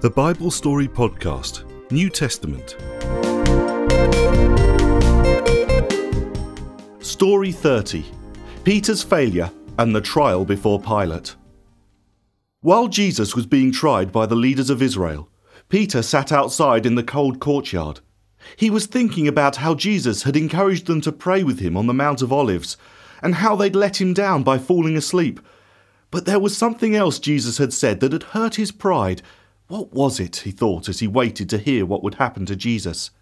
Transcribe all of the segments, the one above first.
The Bible Story Podcast, New Testament. Story 30 Peter's Failure and the Trial Before Pilate. While Jesus was being tried by the leaders of Israel, Peter sat outside in the cold courtyard. He was thinking about how Jesus had encouraged them to pray with him on the Mount of Olives, and how they'd let him down by falling asleep. But there was something else Jesus had said that had hurt his pride what was it, he thought, as he waited to hear what would happen to Jesus?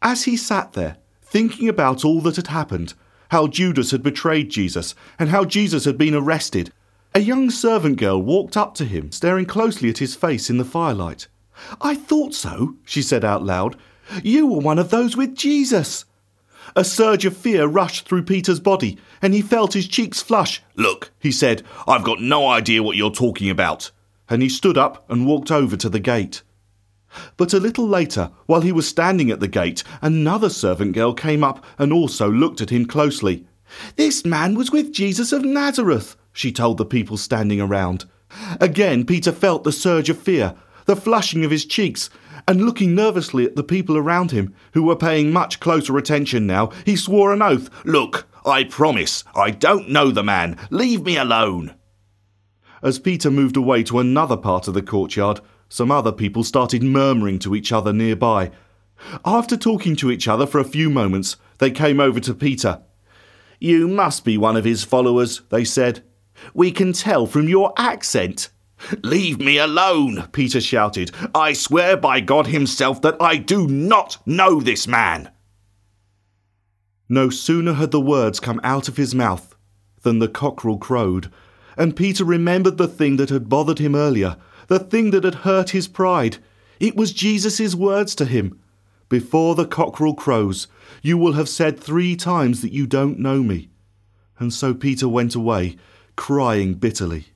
As he sat there, thinking about all that had happened, how Judas had betrayed Jesus, and how Jesus had been arrested, a young servant girl walked up to him, staring closely at his face in the firelight. I thought so, she said out loud. You were one of those with Jesus. A surge of fear rushed through Peter's body, and he felt his cheeks flush. Look, he said, I've got no idea what you're talking about and he stood up and walked over to the gate. But a little later, while he was standing at the gate, another servant girl came up and also looked at him closely. This man was with Jesus of Nazareth, she told the people standing around. Again, Peter felt the surge of fear, the flushing of his cheeks, and looking nervously at the people around him, who were paying much closer attention now, he swore an oath. Look, I promise, I don't know the man. Leave me alone. As Peter moved away to another part of the courtyard, some other people started murmuring to each other nearby. After talking to each other for a few moments, they came over to Peter. You must be one of his followers, they said. We can tell from your accent. Leave me alone, Peter shouted. I swear by God Himself that I do not know this man. No sooner had the words come out of his mouth than the cockerel crowed and Peter remembered the thing that had bothered him earlier, the thing that had hurt his pride. It was Jesus' words to him Before the cockerel crows, you will have said three times that you don't know me. And so Peter went away, crying bitterly.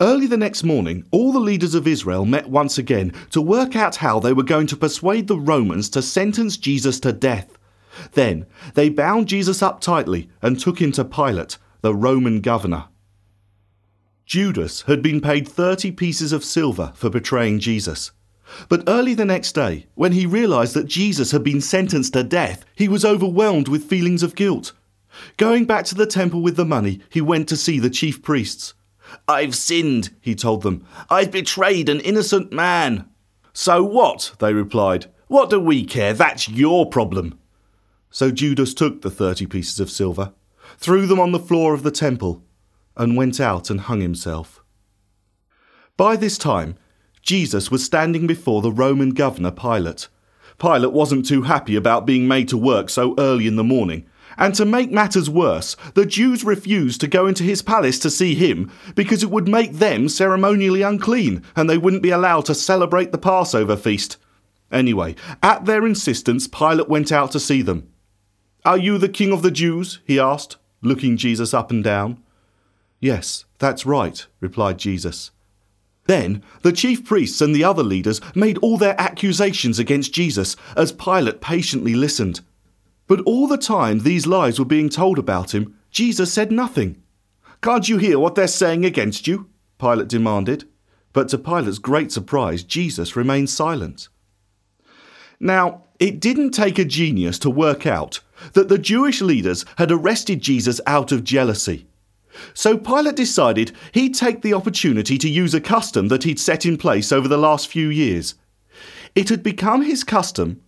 Early the next morning, all the leaders of Israel met once again to work out how they were going to persuade the Romans to sentence Jesus to death. Then they bound Jesus up tightly and took him to Pilate the Roman governor. Judas had been paid 30 pieces of silver for betraying Jesus. But early the next day, when he realized that Jesus had been sentenced to death, he was overwhelmed with feelings of guilt. Going back to the temple with the money, he went to see the chief priests. I've sinned, he told them. I've betrayed an innocent man. So what? they replied. What do we care? That's your problem. So Judas took the thirty pieces of silver threw them on the floor of the temple, and went out and hung himself. By this time, Jesus was standing before the Roman governor Pilate. Pilate wasn't too happy about being made to work so early in the morning, and to make matters worse, the Jews refused to go into his palace to see him because it would make them ceremonially unclean and they wouldn't be allowed to celebrate the Passover feast. Anyway, at their insistence, Pilate went out to see them. Are you the king of the Jews? he asked looking Jesus up and down. Yes, that's right, replied Jesus. Then the chief priests and the other leaders made all their accusations against Jesus as Pilate patiently listened. But all the time these lies were being told about him, Jesus said nothing. Can't you hear what they're saying against you? Pilate demanded. But to Pilate's great surprise, Jesus remained silent. Now, it didn't take a genius to work out that the Jewish leaders had arrested Jesus out of jealousy. So Pilate decided he'd take the opportunity to use a custom that he'd set in place over the last few years. It had become his custom,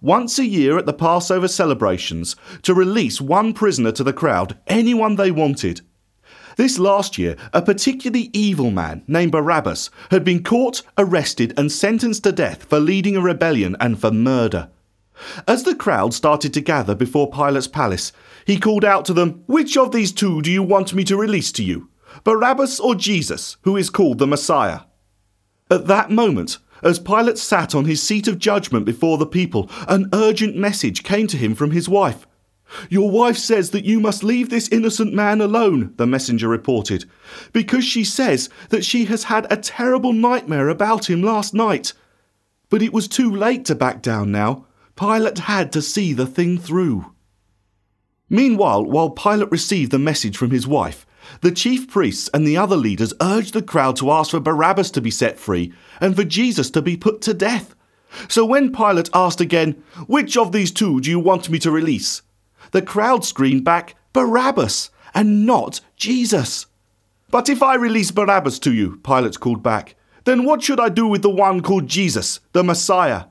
once a year at the Passover celebrations, to release one prisoner to the crowd, anyone they wanted. This last year, a particularly evil man named Barabbas had been caught, arrested, and sentenced to death for leading a rebellion and for murder. As the crowd started to gather before Pilate's palace, he called out to them, Which of these two do you want me to release to you? Barabbas or Jesus, who is called the Messiah? At that moment, as Pilate sat on his seat of judgment before the people, an urgent message came to him from his wife. Your wife says that you must leave this innocent man alone, the messenger reported, because she says that she has had a terrible nightmare about him last night. But it was too late to back down now. Pilate had to see the thing through. Meanwhile, while Pilate received the message from his wife, The chief priests and the other leaders urged the crowd to ask for Barabbas to be set free and for Jesus to be put to death. So when Pilate asked again, Which of these two do you want me to release? The crowd screamed back, Barabbas, and not Jesus. But if I release Barabbas to you, Pilate called back, then what should I do with the one called Jesus, the Messiah?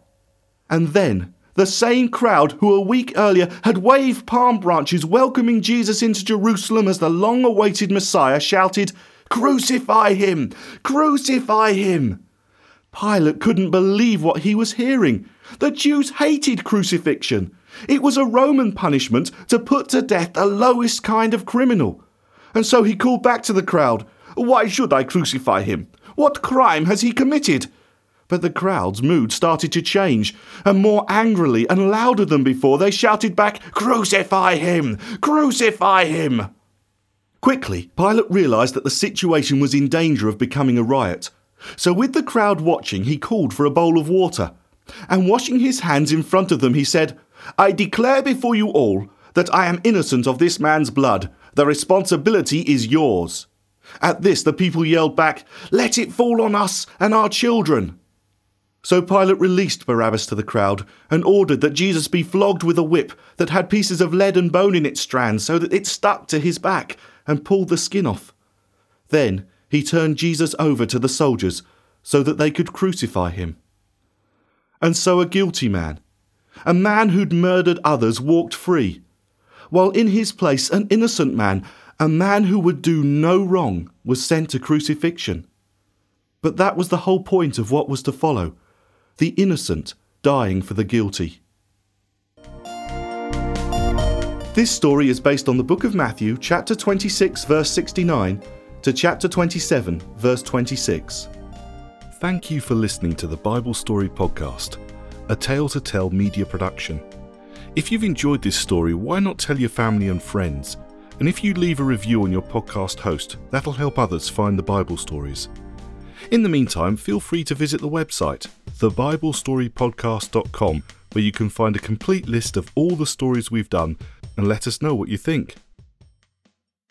And then the same crowd who a week earlier had waved palm branches welcoming Jesus into Jerusalem as the long awaited Messiah shouted, Crucify him! Crucify him! Pilate couldn't believe what he was hearing. The Jews hated crucifixion. It was a Roman punishment to put to death the lowest kind of criminal. And so he called back to the crowd, Why should I crucify him? What crime has he committed? But the crowd's mood started to change, and more angrily and louder than before they shouted back, Crucify him! Crucify him! Quickly, Pilate realized that the situation was in danger of becoming a riot. So, with the crowd watching, he called for a bowl of water. And washing his hands in front of them, he said, I declare before you all that I am innocent of this man's blood. The responsibility is yours. At this, the people yelled back, Let it fall on us and our children. So Pilate released Barabbas to the crowd and ordered that Jesus be flogged with a whip that had pieces of lead and bone in its strands so that it stuck to his back and pulled the skin off. Then he turned Jesus over to the soldiers so that they could crucify him. And so a guilty man, a man who'd murdered others, walked free, while in his place an innocent man, a man who would do no wrong, was sent to crucifixion. But that was the whole point of what was to follow the innocent dying for the guilty. This story is based on the book of Matthew, chapter 26, verse 69 to chapter 27, verse 26. Thank you for listening to the Bible Story Podcast, a tale to tell media production. If you've enjoyed this story, why not tell your family and friends? And if you leave a review on your podcast host, that'll help others find the Bible stories. In the meantime, feel free to visit the website, thebiblestorypodcast.com, where you can find a complete list of all the stories we've done and let us know what you think.